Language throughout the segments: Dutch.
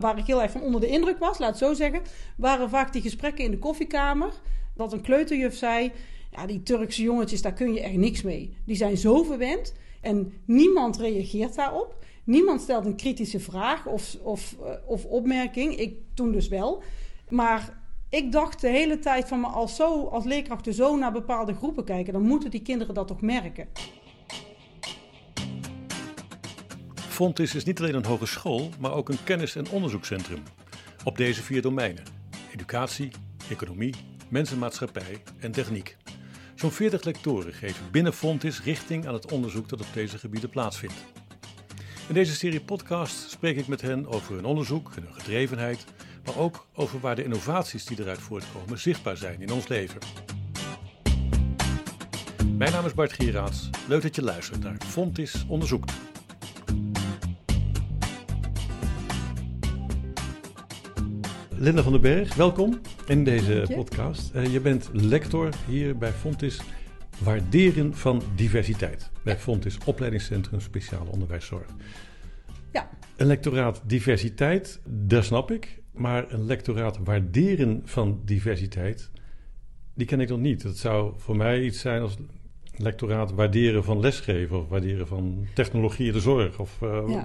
Waar ik heel erg van onder de indruk was, laat het zo zeggen, waren vaak die gesprekken in de koffiekamer. Dat een kleuterjuf zei: Ja, die Turkse jongetjes, daar kun je echt niks mee. Die zijn zo verwend en niemand reageert daarop. Niemand stelt een kritische vraag of, of, eh, of opmerking. Ik toen dus wel. Maar ik dacht de hele tijd van me als, zo, als leerkrachten zo naar bepaalde groepen kijken, dan moeten die kinderen dat toch merken. Fontis is niet alleen een hogeschool, maar ook een kennis- en onderzoekscentrum. Op deze vier domeinen: educatie, economie, mensenmaatschappij en techniek. Zo'n 40 lectoren geven binnen Fontis richting aan het onderzoek dat op deze gebieden plaatsvindt. In deze serie podcast spreek ik met hen over hun onderzoek en hun gedrevenheid, maar ook over waar de innovaties die eruit voortkomen zichtbaar zijn in ons leven. Mijn naam is Bart Gieraats. Leuk dat je luistert naar Fontis Onderzoekt. Linda van den Berg, welkom in deze podcast. Uh, je bent lector hier bij Fontis Waarderen van Diversiteit. Bij Fontis Opleidingscentrum Speciale Onderwijszorg. Ja. Een lectoraat diversiteit, dat snap ik. Maar een lectoraat waarderen van diversiteit, die ken ik nog niet. Dat zou voor mij iets zijn als lectoraat waarderen van lesgeven of waarderen van technologie in de zorg? Of, uh,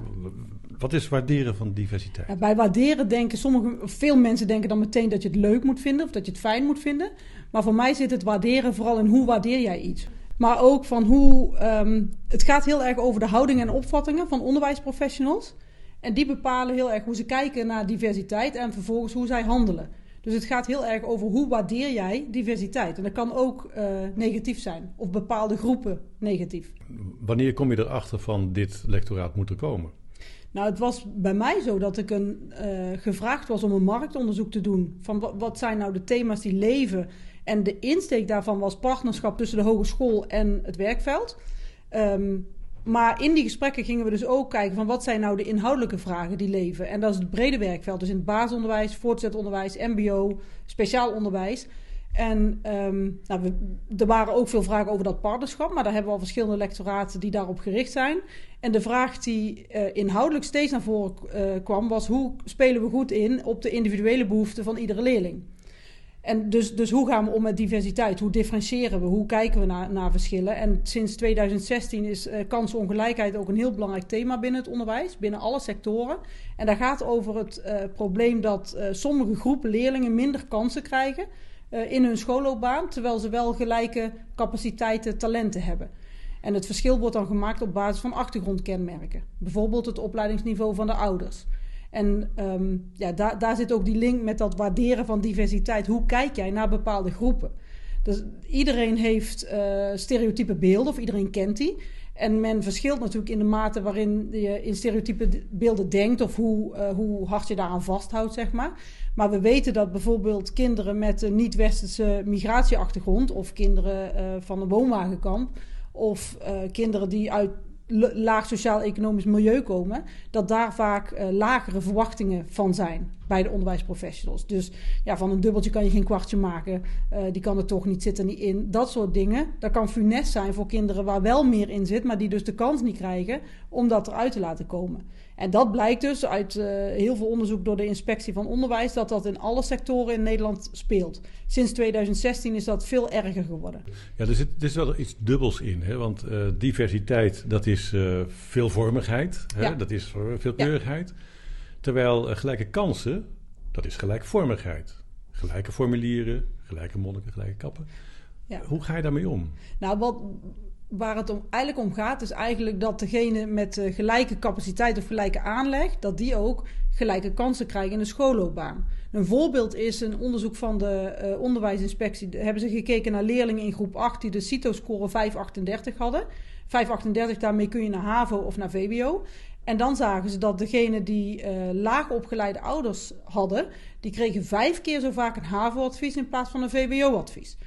Wat is waarderen van diversiteit? Ja, bij waarderen denken sommige, veel mensen denken dan meteen dat je het leuk moet vinden of dat je het fijn moet vinden. Maar voor mij zit het waarderen vooral in hoe waardeer jij iets. Maar ook van hoe. Um, het gaat heel erg over de houdingen en opvattingen van onderwijsprofessionals. En die bepalen heel erg hoe ze kijken naar diversiteit en vervolgens hoe zij handelen. Dus het gaat heel erg over hoe waardeer jij diversiteit. En dat kan ook uh, negatief zijn, of bepaalde groepen negatief. Wanneer kom je erachter van dit lectoraat moet er komen? Nou, het was bij mij zo dat ik een, uh, gevraagd was om een marktonderzoek te doen. Van wat, wat zijn nou de thema's die leven? En de insteek daarvan was partnerschap tussen de hogeschool en het werkveld. Um, maar in die gesprekken gingen we dus ook kijken van wat zijn nou de inhoudelijke vragen die leven. En dat is het brede werkveld. Dus in het basisonderwijs, voortgezet onderwijs, mbo, speciaal onderwijs. En um, nou, er waren ook veel vragen over dat partnerschap, maar daar hebben we al verschillende lectoraten die daarop gericht zijn. En de vraag die uh, inhoudelijk steeds naar voren uh, kwam was hoe spelen we goed in op de individuele behoeften van iedere leerling. En dus, dus hoe gaan we om met diversiteit? Hoe differentiëren we? Hoe kijken we naar, naar verschillen? En sinds 2016 is uh, kansenongelijkheid ook een heel belangrijk thema binnen het onderwijs, binnen alle sectoren. En daar gaat over het uh, probleem dat uh, sommige groepen leerlingen minder kansen krijgen in hun schoolloopbaan, terwijl ze wel gelijke capaciteiten, talenten hebben. En het verschil wordt dan gemaakt op basis van achtergrondkenmerken. Bijvoorbeeld het opleidingsniveau van de ouders. En um, ja, daar, daar zit ook die link met dat waarderen van diversiteit. Hoe kijk jij naar bepaalde groepen? Dus iedereen heeft uh, stereotype beelden, of iedereen kent die. En men verschilt natuurlijk in de mate waarin je in stereotype beelden denkt, of hoe, uh, hoe hard je daaraan vasthoudt, zeg maar. Maar we weten dat bijvoorbeeld kinderen met een niet-westerse migratieachtergrond, of kinderen uh, van een woonwagenkamp, of kinderen die uit laag sociaal-economisch milieu komen, dat daar vaak uh, lagere verwachtingen van zijn bij de onderwijsprofessionals. Dus ja, van een dubbeltje kan je geen kwartje maken, uh, die kan er toch niet, zit er niet in. Dat soort dingen, dat kan funest zijn voor kinderen waar wel meer in zit, maar die dus de kans niet krijgen om dat eruit te laten komen. En dat blijkt dus uit uh, heel veel onderzoek door de inspectie van onderwijs dat dat in alle sectoren in Nederland speelt. Sinds 2016 is dat veel erger geworden. Ja, er zit, er is wel iets dubbels in, hè? want uh, diversiteit dat is uh, veelvormigheid, hè? Ja. dat is veelkleurigheid. Ja. Terwijl gelijke kansen, dat is gelijkvormigheid. Gelijke formulieren, gelijke monniken, gelijke kappen. Ja. Hoe ga je daarmee om? Nou, wat, waar het om, eigenlijk om gaat, is eigenlijk dat degene met gelijke capaciteit of gelijke aanleg, dat die ook gelijke kansen krijgen in de schoolloopbaan. Een voorbeeld is een onderzoek van de uh, onderwijsinspectie. Daar hebben ze gekeken naar leerlingen in groep 8 die de CITO-score 538 hadden. 538, daarmee kun je naar HAVO of naar VWO. En dan zagen ze dat degene die uh, laag opgeleide ouders hadden, die kregen vijf keer zo vaak een HAVO-advies in plaats van een VWO-advies.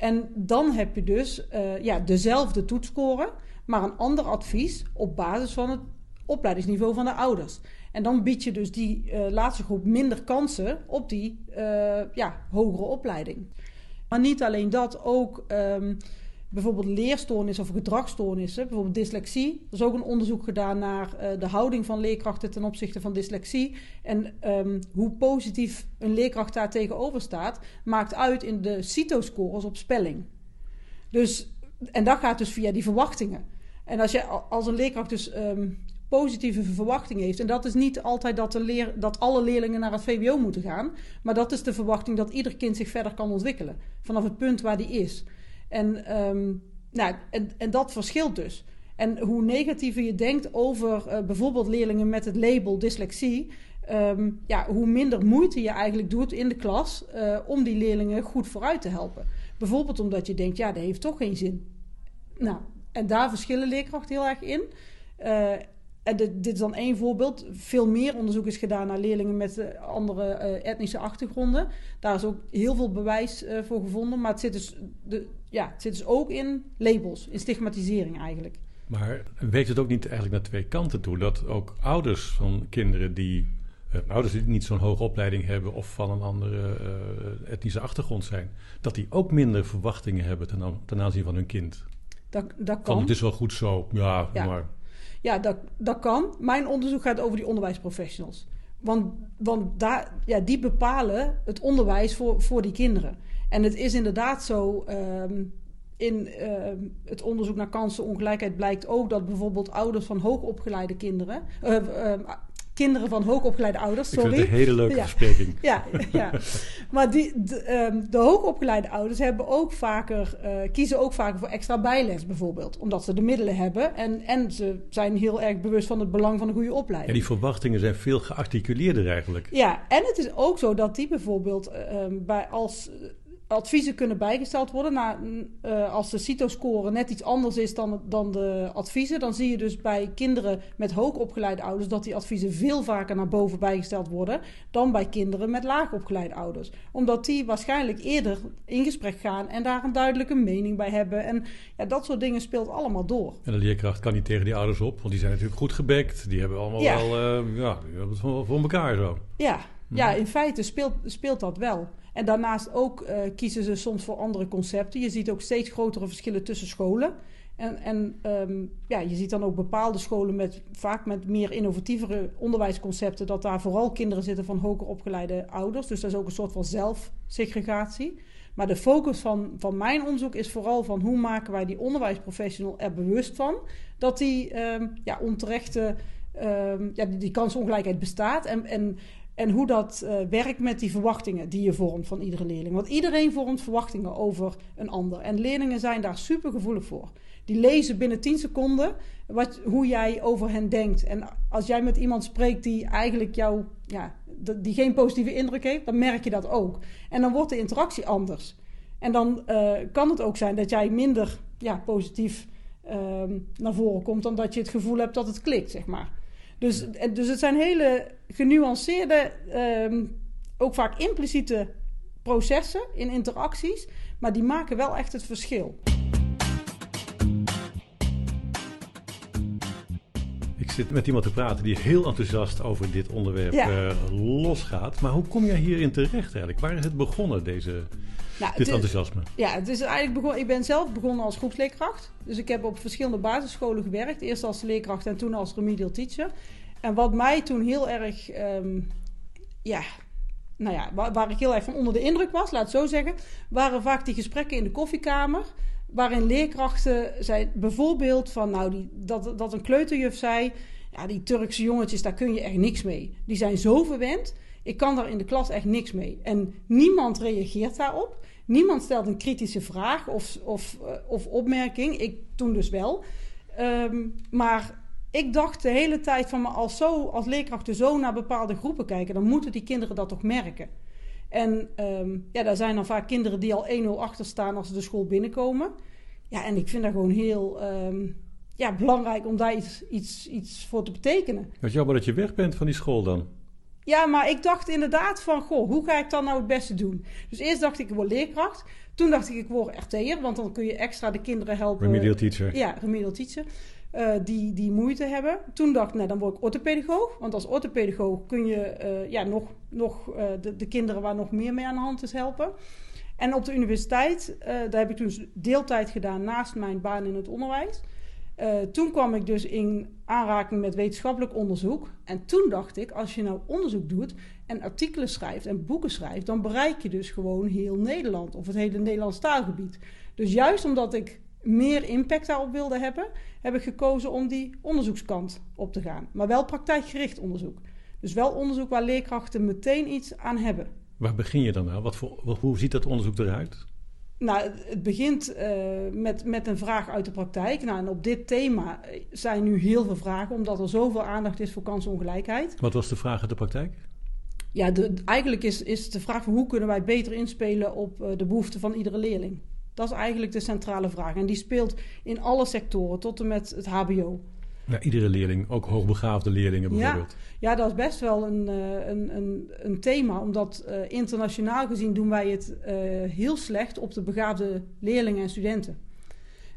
En dan heb je dus uh, ja, dezelfde toetsscore, maar een ander advies op basis van het opleidingsniveau van de ouders. En dan bied je dus die uh, laatste groep minder kansen op die uh, ja, hogere opleiding. Maar niet alleen dat, ook um, bijvoorbeeld leerstoornissen of gedragsstoornissen, bijvoorbeeld dyslexie. Er is ook een onderzoek gedaan naar uh, de houding van leerkrachten ten opzichte van dyslexie. En um, hoe positief een leerkracht daar tegenover staat, maakt uit in de CITO-scores op spelling. Dus, en dat gaat dus via die verwachtingen. En als je als een leerkracht dus um, positieve verwachting heeft. En dat is niet altijd dat, de leer, dat alle leerlingen naar het VWO moeten gaan. Maar dat is de verwachting dat ieder kind zich verder kan ontwikkelen. Vanaf het punt waar die is. En, um, nou, en, en dat verschilt dus. En hoe negatiever je denkt over uh, bijvoorbeeld leerlingen met het label dyslexie. Um, ja, hoe minder moeite je eigenlijk doet in de klas uh, om die leerlingen goed vooruit te helpen. Bijvoorbeeld omdat je denkt, ja, dat heeft toch geen zin. Nou, en daar verschillen leerkrachten heel erg in. Uh, en dit, dit, is dan één voorbeeld. Veel meer onderzoek is gedaan naar leerlingen met andere etnische achtergronden. Daar is ook heel veel bewijs voor gevonden. Maar het zit, dus, de, ja, het zit dus ook in labels, in stigmatisering eigenlijk. Maar werkt het ook niet eigenlijk naar twee kanten toe? Dat ook ouders van kinderen die, ouders die niet zo'n hoge opleiding hebben of van een andere etnische achtergrond zijn, dat die ook minder verwachtingen hebben ten, ten aanzien van hun kind? Dat, dat kan. Van het is wel goed zo, ja, ja. maar ja, dat, dat kan. Mijn onderzoek gaat over die onderwijsprofessionals. Want, want daar, ja, die bepalen het onderwijs voor, voor die kinderen. En het is inderdaad zo. Um, in uh, het onderzoek naar kansenongelijkheid blijkt ook dat bijvoorbeeld ouders van hoogopgeleide kinderen. Uh, uh, kinderen van hoogopgeleide ouders. Sorry. Ik vind het een hele leuke ja. verspreking. ja, ja. maar die, de, um, de, hoogopgeleide ouders hebben ook vaker, uh, kiezen ook vaker voor extra bijles bijvoorbeeld. Omdat ze de middelen hebben en, en ze zijn heel erg bewust van het belang van een goede opleiding. En die verwachtingen zijn veel gearticuleerder eigenlijk. Ja, en het is ook zo dat die bijvoorbeeld um, bij als adviezen kunnen bijgesteld worden. Nou, uh, als de CITO-score net iets anders is dan, dan de adviezen, dan zie je dus bij kinderen met hoogopgeleide ouders dat die adviezen veel vaker naar boven bijgesteld worden dan bij kinderen met laagopgeleide ouders. Omdat die waarschijnlijk eerder in gesprek gaan en daar een duidelijke mening bij hebben. En ja, dat soort dingen speelt allemaal door. En de leerkracht kan niet tegen die ouders op, want die zijn natuurlijk goed gebekt. Die hebben allemaal ja. wel, uh, ja, die hebben het voor, voor elkaar zo. Ja, ja in feite speelt, speelt dat wel. En daarnaast ook uh, kiezen ze soms voor andere concepten. Je ziet ook steeds grotere verschillen tussen scholen. En, en um, ja, je ziet dan ook bepaalde scholen met vaak met meer innovatievere onderwijsconcepten, dat daar vooral kinderen zitten van hoger opgeleide ouders. Dus dat is ook een soort van zelfsegregatie. Maar de focus van, van mijn onderzoek is vooral van hoe maken wij die onderwijsprofessional er bewust van dat die um, ja, onterechte um, ja, die, die kansongelijkheid bestaat. En, en en hoe dat uh, werkt met die verwachtingen die je vormt van iedere leerling. Want iedereen vormt verwachtingen over een ander. En leerlingen zijn daar super gevoelig voor. Die lezen binnen 10 seconden wat, hoe jij over hen denkt. En als jij met iemand spreekt die eigenlijk jou, ja, die geen positieve indruk heeft, dan merk je dat ook. En dan wordt de interactie anders. En dan uh, kan het ook zijn dat jij minder ja, positief uh, naar voren komt dan dat je het gevoel hebt dat het klikt, zeg maar. Dus, dus het zijn hele genuanceerde, um, ook vaak impliciete processen in interacties, maar die maken wel echt het verschil. Ik zit met iemand te praten die heel enthousiast over dit onderwerp ja. uh, losgaat. Maar hoe kom jij hierin terecht eigenlijk? Waar is het begonnen, deze, nou, dit enthousiasme? Ja, het is eigenlijk begonnen. Ik ben zelf begonnen als groepsleerkracht. Dus ik heb op verschillende basisscholen gewerkt. Eerst als leerkracht en toen als remedial teacher. En wat mij toen heel erg, um, ja, nou ja, waar, waar, ik heel erg van onder de indruk was, laat het zo zeggen, waren vaak die gesprekken in de koffiekamer. Waarin leerkrachten zei bijvoorbeeld van, nou, die, dat, dat een kleuterjuf zei, ja, die Turkse jongetjes, daar kun je echt niks mee. Die zijn zo verwend, ik kan daar in de klas echt niks mee. En niemand reageert daarop. Niemand stelt een kritische vraag of, of, uh, of opmerking. Ik toen dus wel. Um, maar ik dacht de hele tijd van me als, zo, als leerkrachten zo naar bepaalde groepen kijken, dan moeten die kinderen dat toch merken. En um, ja, daar zijn dan vaak kinderen die al 1-0 achter staan als ze de school binnenkomen. Ja, en ik vind dat gewoon heel um, ja, belangrijk om daar iets, iets, iets voor te betekenen. Wat jammer dat je weg bent van die school dan. Ja, maar ik dacht inderdaad van, goh, hoe ga ik dan nou het beste doen? Dus eerst dacht ik, ik word leerkracht. Toen dacht ik, ik word RT'er, want dan kun je extra de kinderen helpen. Remedial teacher. Ja, remedial teacher. Uh, die, die moeite hebben. Toen dacht ik, nou, dan word ik orthopedagoog. Want als orthopedagoog kun je uh, ja, nog, nog uh, de, de kinderen waar nog meer mee aan de hand is helpen. En op de universiteit, daar heb ik dus deeltijd gedaan naast mijn baan in het onderwijs. Toen kwam ik dus in aanraking met wetenschappelijk onderzoek. En toen dacht ik, als je nou onderzoek doet en artikelen schrijft en boeken schrijft, dan bereik je dus gewoon heel Nederland of het hele Nederlands taalgebied. Dus juist omdat ik meer impact daarop wilde hebben, heb ik gekozen om die onderzoekskant op te gaan. Maar wel praktijkgericht onderzoek. Dus wel onderzoek waar leerkrachten meteen iets aan hebben. Waar begin je dan aan? Wat voor, hoe ziet dat onderzoek eruit? Nou, het begint uh, met, met een vraag uit de praktijk. Nou, en op dit thema zijn nu heel veel vragen, omdat er zoveel aandacht is voor kansenongelijkheid. Wat was de vraag uit de praktijk? Ja, de, eigenlijk is, is de vraag van hoe kunnen wij beter inspelen op uh, de behoeften van iedere leerling. Dat is eigenlijk de centrale vraag. En die speelt in alle sectoren, tot en met het HBO. Ja, iedere leerling, ook hoogbegaafde leerlingen bijvoorbeeld. Ja, ja dat is best wel een, een, een, een thema, omdat uh, internationaal gezien doen wij het uh, heel slecht op de begaafde leerlingen en studenten.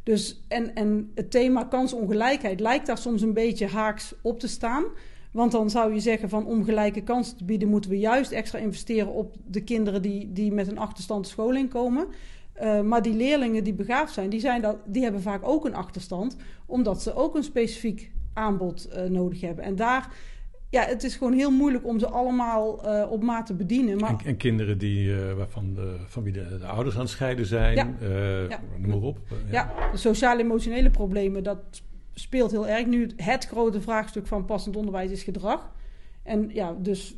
Dus, en, en het thema kansongelijkheid lijkt daar soms een beetje haaks op te staan. Want dan zou je zeggen van om gelijke kansen te bieden, moeten we juist extra investeren op de kinderen die, die met een achterstand school inkomen. Uh, maar die leerlingen die begaafd zijn, die, zijn dat, die hebben vaak ook een achterstand, omdat ze ook een specifiek aanbod uh, nodig hebben. En daar, ja, het is gewoon heel moeilijk om ze allemaal uh, op maat te bedienen. Maar... En, en kinderen die, waarvan de, van wie de, de, ouders aan het scheiden zijn, ja. ja. noem maar op. ja, ja sociaal-emotionele problemen, dat speelt heel erg. Nu het grote vraagstuk van passend onderwijs is gedrag. En ja, dus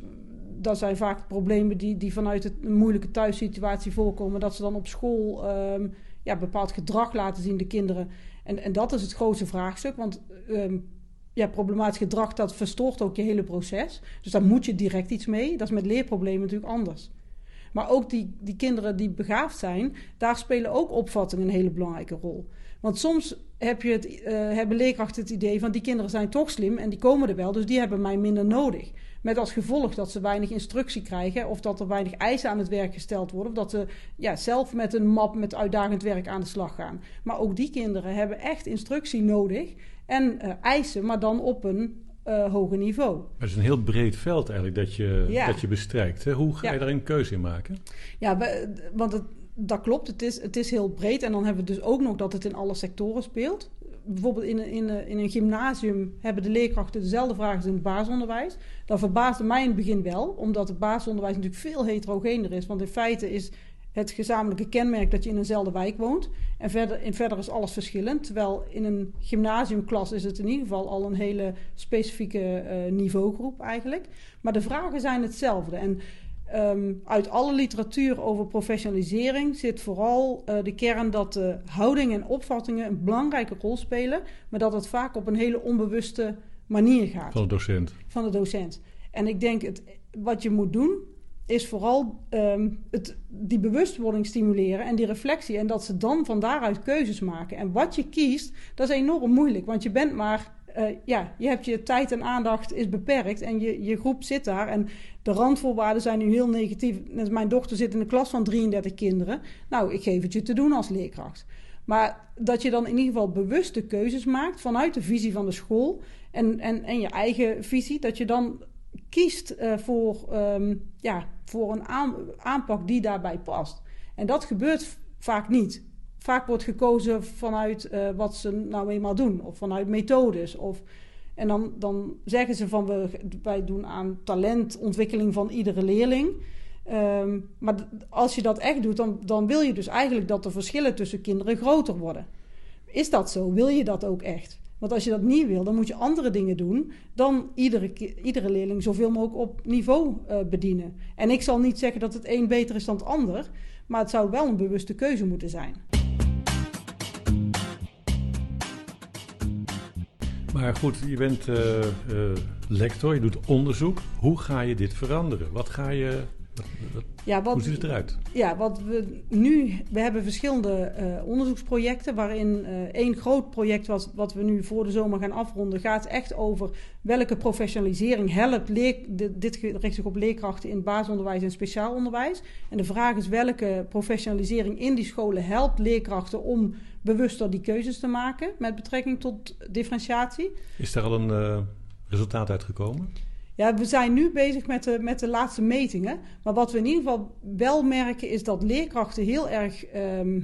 dat zijn vaak problemen die, die vanuit het, moeilijke thuissituatie voorkomen. Dat ze dan op school um, ja, bepaald gedrag laten zien, de kinderen. En, en dat is het grootste vraagstuk. Want um, ja, problematisch gedrag, dat verstoort ook je hele proces. Dus daar moet je direct iets mee. Dat is met leerproblemen natuurlijk anders. Maar ook die, die kinderen die begaafd zijn, daar spelen ook opvattingen een hele belangrijke rol. Want soms heb je het, uh, hebben leerkrachten het idee van die kinderen zijn toch slim en die komen er wel, dus die hebben mij minder nodig. Met als gevolg dat ze weinig instructie krijgen of dat er weinig eisen aan het werk gesteld worden. Of dat ze ja, zelf met een map met uitdagend werk aan de slag gaan. Maar ook die kinderen hebben echt instructie nodig en uh, eisen, maar dan op een uh, hoger niveau. Het is een heel breed veld eigenlijk dat je, ja. dat je bestrijkt. Hè? Hoe ga je daar een keuze in maken? Ja, want het, dat klopt. Het is, het is heel breed. En dan hebben we dus ook nog dat het in alle sectoren speelt bijvoorbeeld in, in, in een gymnasium hebben de leerkrachten dezelfde vragen als in het basisonderwijs. Dat verbaasde mij in het begin wel, omdat het basisonderwijs natuurlijk veel heterogener is. Want in feite is het gezamenlijke kenmerk dat je in eenzelfde wijk woont. En verder, in verder is alles verschillend. Terwijl in een gymnasiumklas is het in ieder geval al een hele specifieke uh, niveaugroep eigenlijk. Maar de vragen zijn hetzelfde. En Um, uit alle literatuur over professionalisering zit vooral uh, de kern dat de houdingen en opvattingen een belangrijke rol spelen, maar dat het vaak op een hele onbewuste manier gaat. Van de docent. Van de docent. En ik denk, het, wat je moet doen, is vooral um, het, die bewustwording stimuleren en die reflectie. En dat ze dan van daaruit keuzes maken. En wat je kiest, dat is enorm moeilijk, want je bent maar uh, ja, je hebt je tijd en aandacht is beperkt en je, je groep zit daar. En de randvoorwaarden zijn nu heel negatief. Mijn dochter zit in een klas van 33 kinderen. Nou, ik geef het je te doen als leerkracht. Maar dat je dan in ieder geval bewuste keuzes maakt vanuit de visie van de school en, en, en je eigen visie. Dat je dan kiest uh, voor, um, ja, voor een aan, aanpak die daarbij past. En dat gebeurt vaak niet vaak wordt gekozen vanuit uh, wat ze nou eenmaal doen, of vanuit methodes. Of, en dan, dan zeggen ze van we, wij doen aan talentontwikkeling van iedere leerling. Um, maar als je dat echt doet, dan, dan wil je dus eigenlijk dat de verschillen tussen kinderen groter worden. Is dat zo? Wil je dat ook echt? Want als je dat niet wil, dan moet je andere dingen doen dan iedere, iedere leerling zoveel mogelijk op niveau uh, bedienen. En ik zal niet zeggen dat het een beter is dan het ander, maar het zou wel een bewuste keuze moeten zijn. Maar goed, je bent uh, uh, lector, je doet onderzoek. Hoe ga je dit veranderen? Wat ga je ja, wat, Hoe ziet het eruit? Ja, wat we nu, we hebben verschillende uh, onderzoeksprojecten, waarin één groot project wat, wat we nu voor de zomer gaan afronden, gaat echt over welke professionalisering helpt. Leer, dit richt zich op leerkrachten in het basisonderwijs en speciaal onderwijs. En de vraag is welke professionalisering in die scholen helpt leerkrachten om bewuster die keuzes te maken met betrekking tot differentiatie. Is daar al een uh, resultaat uitgekomen? Ja, we zijn nu bezig met de, met de laatste metingen. Maar wat we in ieder geval wel merken is dat leerkrachten heel erg. ehm,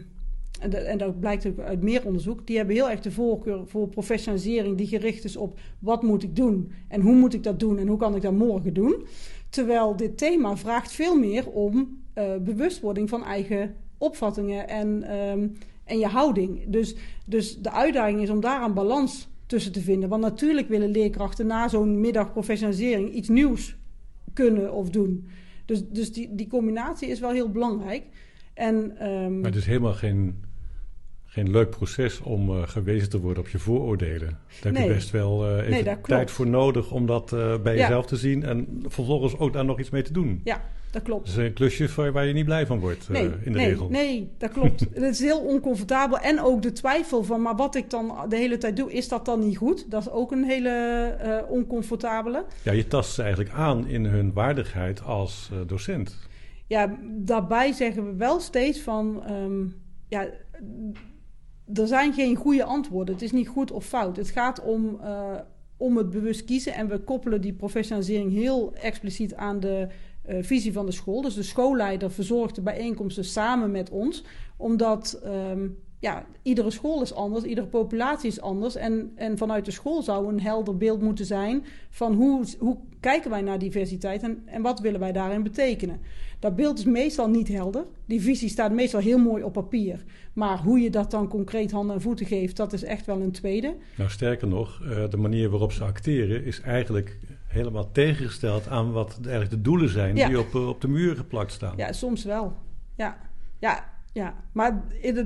en, dat- en dat blijkt ook uit meer onderzoek. Die hebben heel erg de voorkeur voor professionalisering die gericht is op wat moet ik doen en hoe moet ik dat doen en hoe kan ik dat morgen doen. Terwijl dit thema vraagt veel meer om eh, bewustwording van eigen opvattingen en, ehm, en je houding. Dus, dus de uitdaging is om daar een balans tussen te vinden. Want natuurlijk willen leerkrachten na zo'n middag professionalisering iets nieuws kunnen of doen. Dus, dus die, die combinatie is wel heel belangrijk. En, ehm, Maar het is helemaal geen, geen leuk proces om eh, gewezen te worden op je vooroordelen. Daar heb Nee. je best wel eh, even Nee, tijd voor nodig om dat eh, bij Ja. jezelf te zien en vervolgens ook daar nog iets mee te doen. ja, dat klopt. Dat is een klusje waar, waar je niet blij van wordt eh, in de nee, regel. nee, dat klopt. het is heel oncomfortabel. En ook de twijfel van, maar wat ik dan de hele tijd doe, is dat dan niet goed? Dat is ook een hele eh, oncomfortabele. Ja, je tast ze eigenlijk aan in hun waardigheid als eh, docent. Ja, daarbij zeggen we wel steeds van, ehm, ja, er zijn geen goede antwoorden. Het is niet goed of fout. Het gaat om, om het bewust kiezen. En we koppelen die professionalisering heel expliciet aan de eh, visie van de school. Dus de schoolleider verzorgt de bijeenkomsten samen met ons. Omdat ehm, ja, iedere school is anders, iedere populatie is anders. En, en vanuit de school zou een helder beeld moeten zijn van hoe, hoe kijken wij naar diversiteit en, en wat willen wij daarin betekenen. Dat beeld is meestal niet helder. Die visie staat meestal heel mooi op papier. Maar hoe je dat dan concreet handen en voeten geeft, dat is echt wel een tweede. Nou, sterker nog, eh, de manier waarop ze acteren is eigenlijk helemaal tegengesteld aan wat eigenlijk de doelen zijn Ja. die op, eh, op de muur geplakt staan. Ja, soms wel. Ja, ja, ja. Maar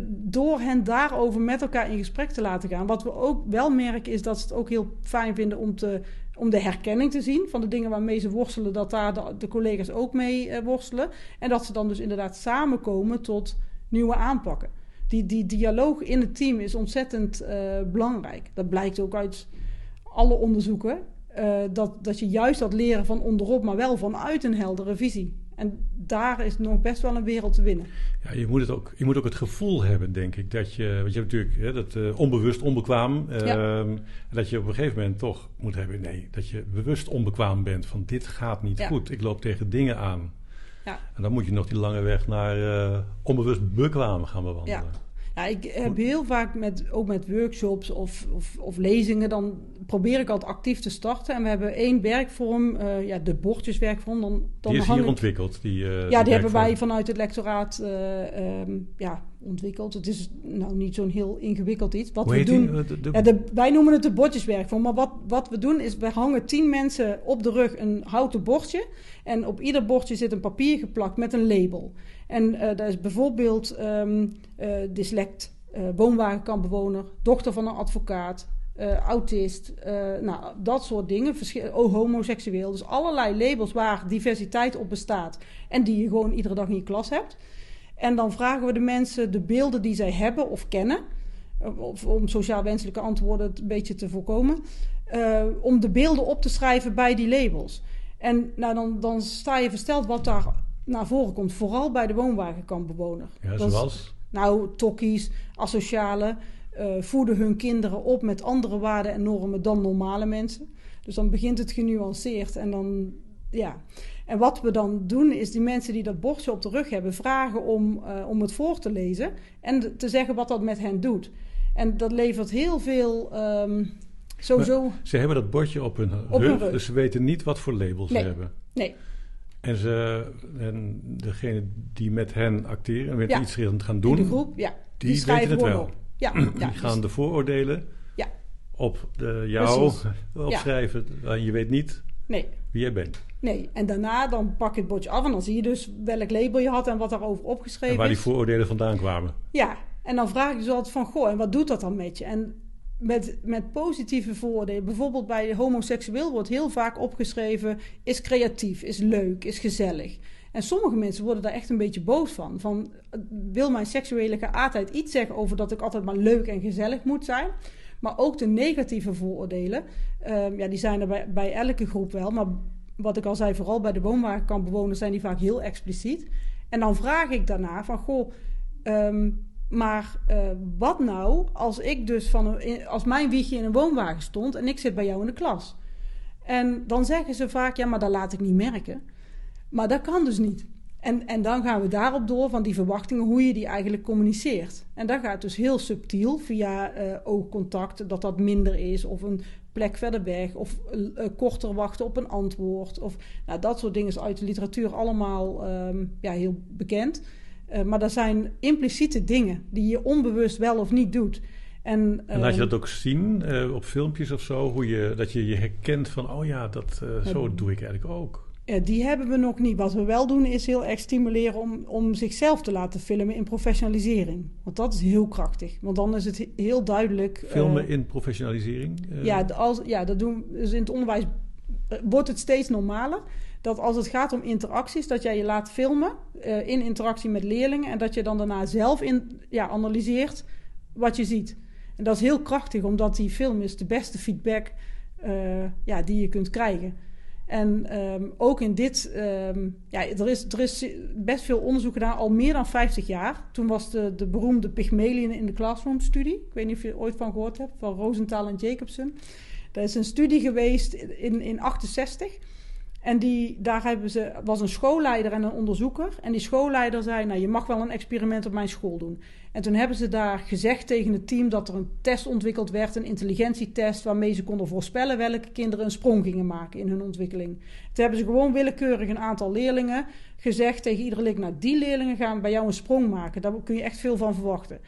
door hen daarover met elkaar in gesprek te laten gaan. Wat we ook wel merken is dat ze het ook heel fijn vinden om, te, om de herkenning te zien van de dingen waarmee ze worstelen. Dat daar de, de collega's ook mee eh, worstelen. En dat ze dan dus inderdaad samenkomen tot nieuwe aanpakken. Die, die dialoog in het team is ontzettend eh, belangrijk. Dat blijkt ook uit alle onderzoeken. Eh, dat, dat je juist dat leren van onderop, maar wel vanuit een heldere visie. En daar is nog best wel een wereld te winnen. Ja, je, moet het ook, je moet ook het gevoel hebben, denk ik, dat je... Want je hebt natuurlijk hè, dat eh, onbewust onbekwaam. ehm, dat je op een gegeven moment toch moet hebben... Nee, dat je bewust onbekwaam bent van dit gaat niet Ja. goed. Ik loop tegen dingen aan. Ja. En dan moet je nog die lange weg naar eh, onbewust bekwaam gaan bewandelen. Ja. Ik heb heel vaak met, ook met workshops of, of, of lezingen, dan probeer ik altijd actief te starten. En we hebben één werkvorm, eh, ja, de bordjeswerkvorm. Dan, dan die is hier ik- ontwikkeld. Die, eh, Ja, die werkvorm. hebben wij vanuit het lectoraat eh, ehm, ja, ontwikkeld. Het is nou niet zo'n heel ingewikkeld iets. Wat Hoe we doen, die? De- de- Ja, de, wij noemen het de bordjeswerkvorm. Maar wat, wat we doen is, we hangen tien mensen op de rug een houten bordje. En op ieder bordje zit een papier geplakt met een label. En eh dat is bijvoorbeeld ehm eh, dyslect, eh woonwagenkampbewoner, dochter van een advocaat, autist. nou, dat soort dingen. Verschil, oh, homoseksueel. Dus allerlei labels waar diversiteit op bestaat. En die je gewoon iedere dag in je klas hebt. En dan vragen we de mensen de beelden die zij hebben of kennen of om sociaal wenselijke antwoorden een beetje te voorkomen, om de beelden op te schrijven bij die labels. En nou, dan, dan sta je versteld wat daar naar voren komt, vooral bij de woonwagenkampbewoner. ja, Dat zoals? nou, tokkies, asociale, eh, voeden hun kinderen op met andere waarden en normen dan normale mensen. Dus dan begint het genuanceerd en dan, ja. En wat we dan doen is die mensen die dat bordje op de rug hebben vragen om, eh, om het voor te lezen en te zeggen wat dat met hen doet. En dat levert heel veel, ehm, sowieso, Ze hebben dat bordje op hun Op hun rug, rug. dus ze weten niet wat voor labels Nee. ze hebben. nee, En, ze, en degene die met hen acteren en met Ja. iets gaan gaan in doen, de groep, ja. die schrijven weten het wel. op. Ja, ja, die gaan de vooroordelen Ja. op de, jou opschrijven. En je weet niet nee. wie jij bent. Nee, en daarna dan pak je het bordje af en dan zie je dus welk label je had en wat daarover opgeschreven En waar die is. vooroordelen vandaan kwamen. Ja, en dan vraag ik dus altijd van, goh, en wat doet dat dan met je? En met, met positieve vooroordelen, bijvoorbeeld bij homoseksueel wordt heel vaak opgeschreven, is creatief, is leuk, is gezellig. En sommige mensen worden daar echt een beetje boos van. Van, wil mijn seksuele geaardheid iets zeggen over dat ik altijd maar leuk en gezellig moet zijn? Maar ook de negatieve vooroordelen, ehm, ja, die zijn er bij, bij elke groep wel. Maar wat ik al zei, vooral bij de woonwagenkampbewoners zijn die vaak heel expliciet. En dan vraag ik daarna van, goh, ehm, maar eh, wat nou als ik dus van een, als mijn wiegje in een woonwagen stond en ik zit bij jou in de klas? En dan zeggen ze vaak, ja, maar dat laat ik niet merken. Maar dat kan dus niet. En, en dan gaan we daarop door van die verwachtingen, hoe je die eigenlijk communiceert. En dat gaat dus heel subtiel via uh, oogcontact, dat dat minder is, of een plek verder weg, of uh, korter wachten op een antwoord. Of nou, dat soort dingen is uit de literatuur allemaal um, ja, heel bekend. Uh, maar dat zijn impliciete dingen die je onbewust wel of niet doet. En, en laat je dat ook zien uh, op filmpjes of zo? Hoe je, dat je je herkent van, oh ja, dat, uh, zo doe ik eigenlijk ook. Ja, die hebben we nog niet. Wat we wel doen is heel erg stimuleren om, om zichzelf te laten filmen in professionalisering. Want dat is heel krachtig. Want dan is het heel duidelijk. Filmen in professionalisering? Ja, als, ja, dat doen dus in het onderwijs wordt het steeds normaler. Dat als het gaat om interacties, dat jij je laat filmen in interactie met leerlingen. En dat je dan daarna zelf in, ja, analyseert wat je ziet. En dat is heel krachtig, omdat die film is de beste feedback uh, ja, die je kunt krijgen. En um, ook in dit, um, ja, er is, er is best veel onderzoek gedaan, al meer dan 50 jaar. Toen was de, de beroemde Pygmalion in de Classroom-studie. Ik weet niet of je er ooit van gehoord hebt, van Rosenthal en Jacobson. Dat is een studie geweest in, in 68. En die, daar hebben ze, was een schoolleider en een onderzoeker. En die schoolleider zei, nou je mag wel een experiment op mijn school doen. En toen hebben ze daar gezegd tegen het team dat er een test ontwikkeld werd, een intelligentietest, waarmee ze konden voorspellen welke kinderen een sprong gingen maken in hun ontwikkeling. Toen hebben ze gewoon willekeurig een aantal leerlingen gezegd tegen iedere leerling, nou die leerlingen gaan bij jou een sprong maken. Daar kun je echt veel van verwachten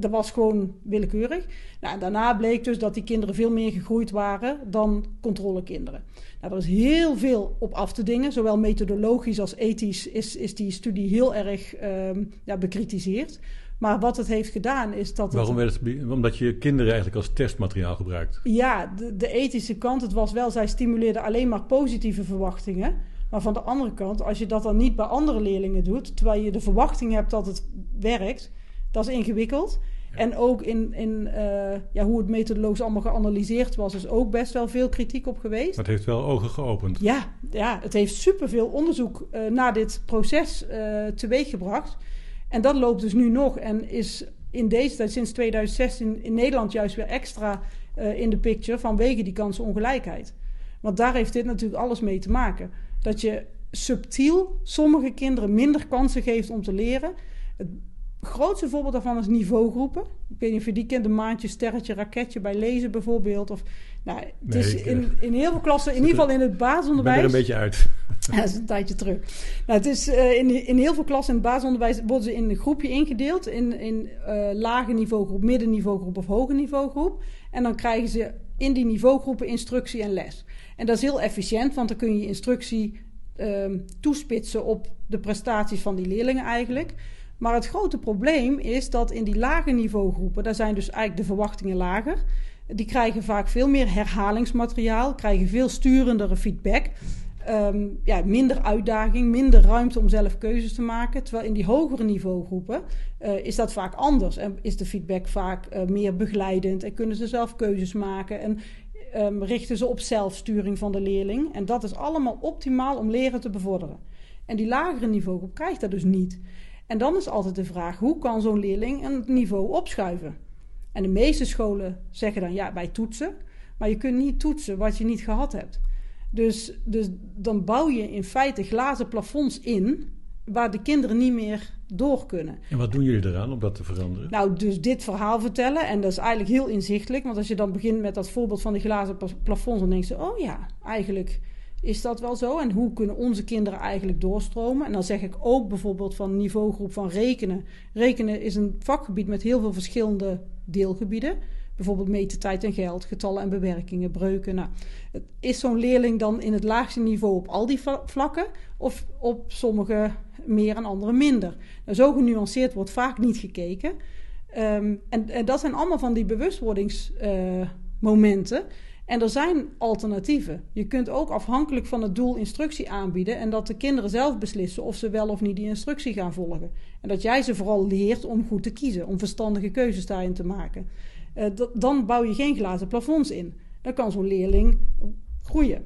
dat was gewoon willekeurig. Nou, daarna bleek dus dat die kinderen veel meer gegroeid waren dan controlekinderen. Nou, er is heel veel op af te dingen. Zowel methodologisch als ethisch is, is die studie heel erg um, ja, bekritiseerd. Maar wat het heeft gedaan is dat. Waarom het, werd het. Omdat je kinderen eigenlijk als testmateriaal gebruikt. Ja, de, de ethische kant, het was wel, zij stimuleerden alleen maar positieve verwachtingen. Maar van de andere kant, als je dat dan niet bij andere leerlingen doet, terwijl je de verwachting hebt dat het werkt, dat is ingewikkeld. En ook in, in uh, ja, hoe het methodologisch allemaal geanalyseerd was, is ook best wel veel kritiek op geweest. Het heeft wel ogen geopend. Ja, ja het heeft superveel onderzoek uh, naar dit proces uh, teweeggebracht. En dat loopt dus nu nog en is in deze tijd, sinds 2016, in Nederland juist weer extra in de picture vanwege die kansenongelijkheid. Want daar heeft dit natuurlijk alles mee te maken. Dat je subtiel sommige kinderen minder kansen geeft om te leren. Het grootste voorbeeld daarvan is niveaugroepen. Ik weet niet of je die kent, een maandje, sterretje, raketje bij lezen bijvoorbeeld. Of, nou, het nee, is in, eh, in heel veel klassen, in ieder geval in het basisonderwijs. Ik ben er een beetje uit. dat is een tijdje terug. Nou, het is, uh, in, in heel veel klassen in het basisonderwijs worden ze in een groepje ingedeeld. In, in uh, lage niveaugroep, middenniveaugroep of hoge niveaugroep. En dan krijgen ze in die niveaugroepen instructie en les. En dat is heel efficiënt, want dan kun je instructie um, toespitsen op de prestaties van die leerlingen eigenlijk. Maar het grote probleem is dat in die lage niveaugroepen, daar zijn dus eigenlijk de verwachtingen lager. Die krijgen vaak veel meer herhalingsmateriaal, krijgen veel sturendere feedback. Um, ja, minder uitdaging, minder ruimte om zelf keuzes te maken. Terwijl in die hogere niveaugroepen uh, is dat vaak anders. En is de feedback vaak uh, meer begeleidend en kunnen ze zelf keuzes maken. En um, richten ze op zelfsturing van de leerling. En dat is allemaal optimaal om leren te bevorderen. En die lagere niveaugroep krijgt dat dus niet. En dan is altijd de vraag: hoe kan zo'n leerling een niveau opschuiven? En de meeste scholen zeggen dan ja, bij toetsen. Maar je kunt niet toetsen wat je niet gehad hebt. Dus, dus dan bouw je in feite glazen plafonds in waar de kinderen niet meer door kunnen. En wat doen jullie eraan om dat te veranderen? Nou, dus dit verhaal vertellen. En dat is eigenlijk heel inzichtelijk. Want als je dan begint met dat voorbeeld van die glazen plafonds, dan denk je: oh ja, eigenlijk is dat wel zo? En hoe kunnen onze kinderen eigenlijk doorstromen? En dan zeg ik ook bijvoorbeeld van niveaugroep van rekenen. Rekenen is een vakgebied met heel veel verschillende deelgebieden. Bijvoorbeeld meten tijd en geld, getallen en bewerkingen, breuken. Nou, is zo'n leerling dan in het laagste niveau op al die vlakken? Of op sommige meer en andere minder? Nou, zo genuanceerd wordt vaak niet gekeken. Um, en, dat zijn allemaal van die bewustwordingsmomenten. En er zijn alternatieven. Je kunt ook afhankelijk van het doel instructie aanbieden en dat de kinderen zelf beslissen of ze wel of niet die instructie gaan volgen. En dat jij ze vooral leert om goed te kiezen, om verstandige keuzes daarin te maken. Uh, dan bouw je geen glazen plafonds in. Dan kan zo'n leerling groeien.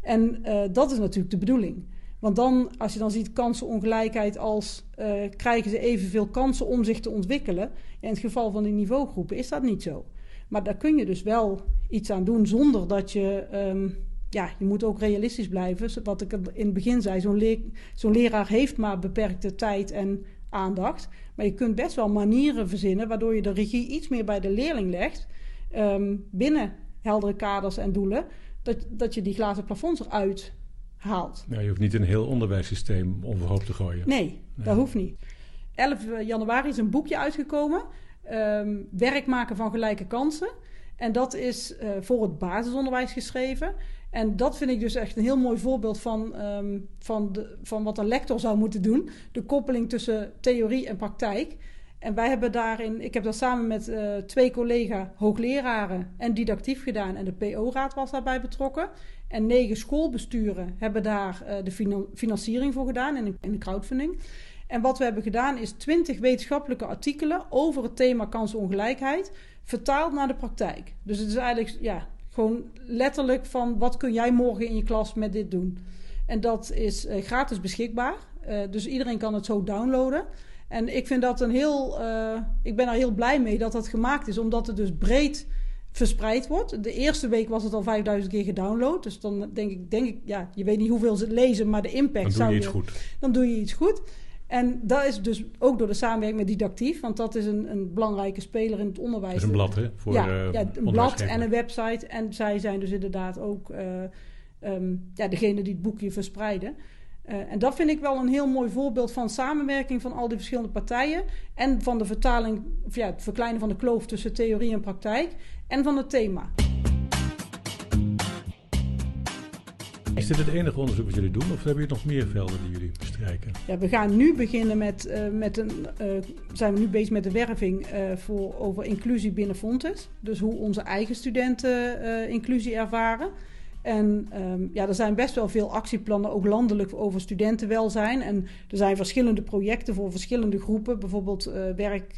En uh, dat is natuurlijk de bedoeling. Want dan, als je dan ziet kansenongelijkheid als uh, krijgen ze evenveel kansen om zich te ontwikkelen. In het geval van die niveaugroepen is dat niet zo. Maar daar kun je dus wel iets aan doen zonder dat je um, ja, je moet ook realistisch blijven. Wat ik in het begin zei, zo'n le zo'n leraar heeft maar beperkte tijd en aandacht. Maar je kunt best wel manieren verzinnen waardoor je de regie iets meer bij de leerling legt. Ehm, binnen heldere kaders en doelen. Dat, dat je die glazen plafonds eruit haalt. Ja, je hoeft niet een heel onderwijssysteem overhoop te gooien. Nee, dat hoeft niet. 11 januari is een boekje uitgekomen. Um, werk maken van gelijke kansen. En dat is uh, voor het basisonderwijs geschreven. En dat vind ik dus echt een heel mooi voorbeeld van, um, van, de, van wat een lector zou moeten doen. De koppeling tussen theorie en praktijk. En wij hebben daarin, ik heb dat samen met uh, twee collega hoogleraren en didactief gedaan. En de PO-raad was daarbij betrokken. En negen schoolbesturen hebben daar uh, de financiering voor gedaan in de crowdfunding. En wat we hebben gedaan is twintig wetenschappelijke artikelen over het thema kansenongelijkheid vertaald naar de praktijk. Dus het is eigenlijk ja, gewoon letterlijk van wat kun jij morgen in je klas met dit doen. En dat is uh, gratis beschikbaar. Uh, dus iedereen kan het zo downloaden. En ik vind dat een heel. Uh, ik ben er heel blij mee dat dat gemaakt is, omdat het dus breed verspreid wordt. De eerste week was het al 5000 keer gedownload. Dus dan denk ik, denk ik, ja, je weet niet hoeveel ze lezen, maar de impact dan doe je iets goed. Dan doe je iets goed. En dat is dus ook door de samenwerking met Didactief, want dat is een, een belangrijke speler in het onderwijs. Dat is een blad, hè? Voor, ja, uh, ja, een blad en een website. En zij zijn dus inderdaad ook uh, um, ja, degene die het boekje verspreiden. Uh, en dat vind ik wel een heel mooi voorbeeld van samenwerking van al die verschillende partijen. En van de vertaling, of ja, het verkleinen van de kloof tussen theorie en praktijk. En van het thema. Is dit het enige onderzoek wat jullie doen of hebben jullie nog meer velden die jullie bestrijken? Ja, we gaan nu beginnen met, uh, met een, uh, zijn we nu bezig met de werving uh, voor, over inclusie binnen Fontes. Dus hoe onze eigen studenten inclusie ervaren. En um, ja, er zijn best wel veel actieplannen, ook landelijk, over studentenwelzijn. En er zijn verschillende projecten voor verschillende groepen. Bijvoorbeeld werk,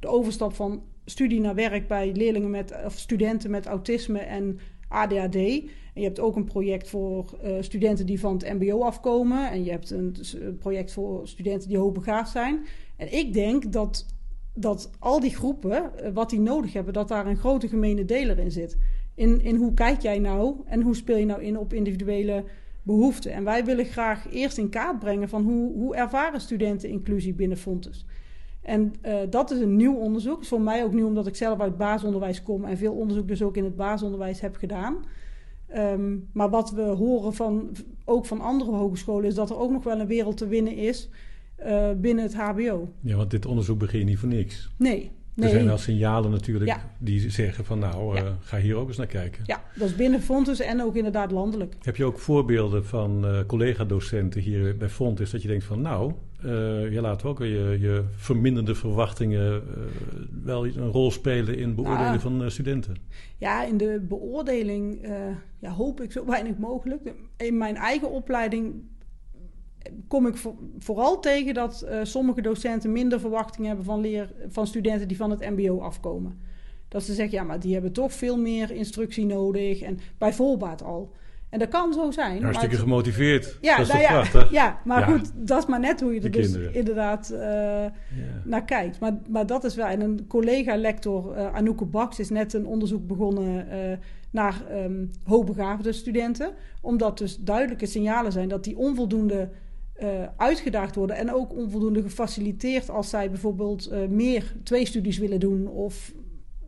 de overstap van studie naar werk bij leerlingen met, of studenten met autisme en ADHD. En je hebt ook een project voor uh, studenten die van het MBO afkomen. En je hebt een, een project voor studenten die hoogbegaafd zijn. En ik denk dat, dat al die groepen, uh, wat die nodig hebben, dat daar een grote gemene deler in zit. In, in hoe kijk jij nou en hoe speel je nou in op individuele behoeften. En wij willen graag eerst in kaart brengen van hoe, hoe ervaren studenten inclusie binnen Fontes. En dat is een nieuw onderzoek. is voor mij ook nieuw omdat ik zelf uit basisonderwijs kom en veel onderzoek dus ook in het basisonderwijs heb gedaan. Um, maar wat we horen van, ook van andere hogescholen is dat er ook nog wel een wereld te winnen is uh, binnen het HBO. Ja, want dit onderzoek begin je niet voor niks. Nee. Nee. Er zijn wel signalen natuurlijk ja. die zeggen van nou, ja. uh, ga hier ook eens naar kijken. Ja, dat is binnen Fontes en ook inderdaad landelijk. Heb je ook voorbeelden van uh, collega-docenten hier bij Fontes dat je denkt van nou, uh, je laat ook je, je verminderde verwachtingen wel een rol spelen in beoordeling ah. van studenten? Ja, in de beoordeling ja, hoop ik zo weinig mogelijk. In mijn eigen opleiding kom ik voor, vooral tegen dat uh, sommige docenten minder verwachtingen hebben van, leer, van studenten die van het MBO afkomen. Dat ze zeggen, ja, maar die hebben toch veel meer instructie nodig. En bij voorbaat al. En dat kan zo zijn. Hartstikke maar, gemotiveerd. Ja, dat is nou ja, prachtig? ja, maar ja. goed, dat is maar net hoe je er Die dus kinderen. inderdaad uh, ja. naar kijkt. Maar, maar dat is wel. En een collega-lector, uh, Anouk Baks, is net een onderzoek begonnen uh, naar um, hoogbegaafde studenten. Omdat dus duidelijke signalen zijn dat die onvoldoende uh, uitgedaagd worden en ook onvoldoende gefaciliteerd als zij bijvoorbeeld uh, meer twee studies willen doen of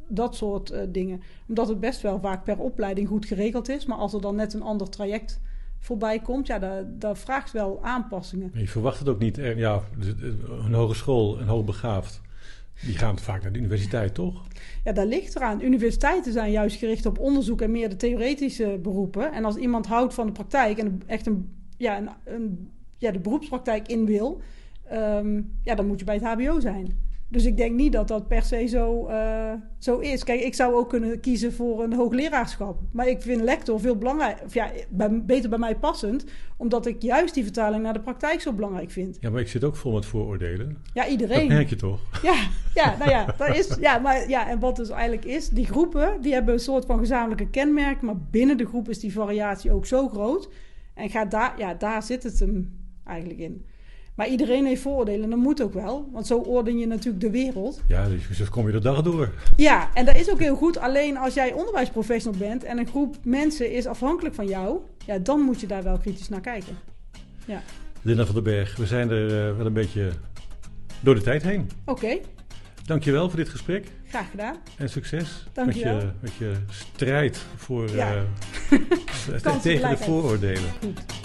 dat soort uh, dingen. Omdat het best wel vaak per opleiding goed geregeld is, maar als er dan net een ander traject voorbij komt, ja, dat, dat vraagt wel aanpassingen. Je verwacht het ook niet. Ja, een hogeschool, een hoogbegaafd. Die gaan vaak naar de universiteit, toch? Ja, dat ligt eraan. Universiteiten zijn juist gericht op onderzoek en meer de theoretische beroepen. En als iemand houdt van de praktijk en echt een, ja, een, een ja, de beroepspraktijk in wil, um, ja, dan moet je bij het HBO zijn. Dus ik denk niet dat dat per se zo, uh, zo is. Kijk, ik zou ook kunnen kiezen voor een hoogleraarschap. Maar ik vind lector veel belangrijk, of ja, bij, beter bij mij passend, omdat ik juist die vertaling naar de praktijk zo belangrijk vind. Ja, maar ik zit ook vol met vooroordelen. Ja, iedereen. Dat merk je toch? Ja, ja nou ja, dat is, ja, maar, ja, en wat dus eigenlijk is, die groepen, die hebben een soort van gezamenlijke kenmerk, maar binnen de groep is die variatie ook zo groot. En gaat daar, ja, daar zit het hem eigenlijk in. Maar iedereen heeft vooroordelen en dat moet ook wel. Want zo oordeel je natuurlijk de wereld. Ja, dus zo kom je de dag door. Ja, en dat is ook heel goed. Alleen als jij onderwijsprofessional bent en een groep mensen is afhankelijk van jou, ja, dan moet je daar wel kritisch naar kijken. Ja. Linda van den Berg, we zijn er uh, wel een beetje door de tijd heen. Oké. Okay. Dankjewel voor dit gesprek. Graag gedaan. En succes Dank met je, je, met je strijd voor, Ja. uh, tegen de vooroordelen. Goed.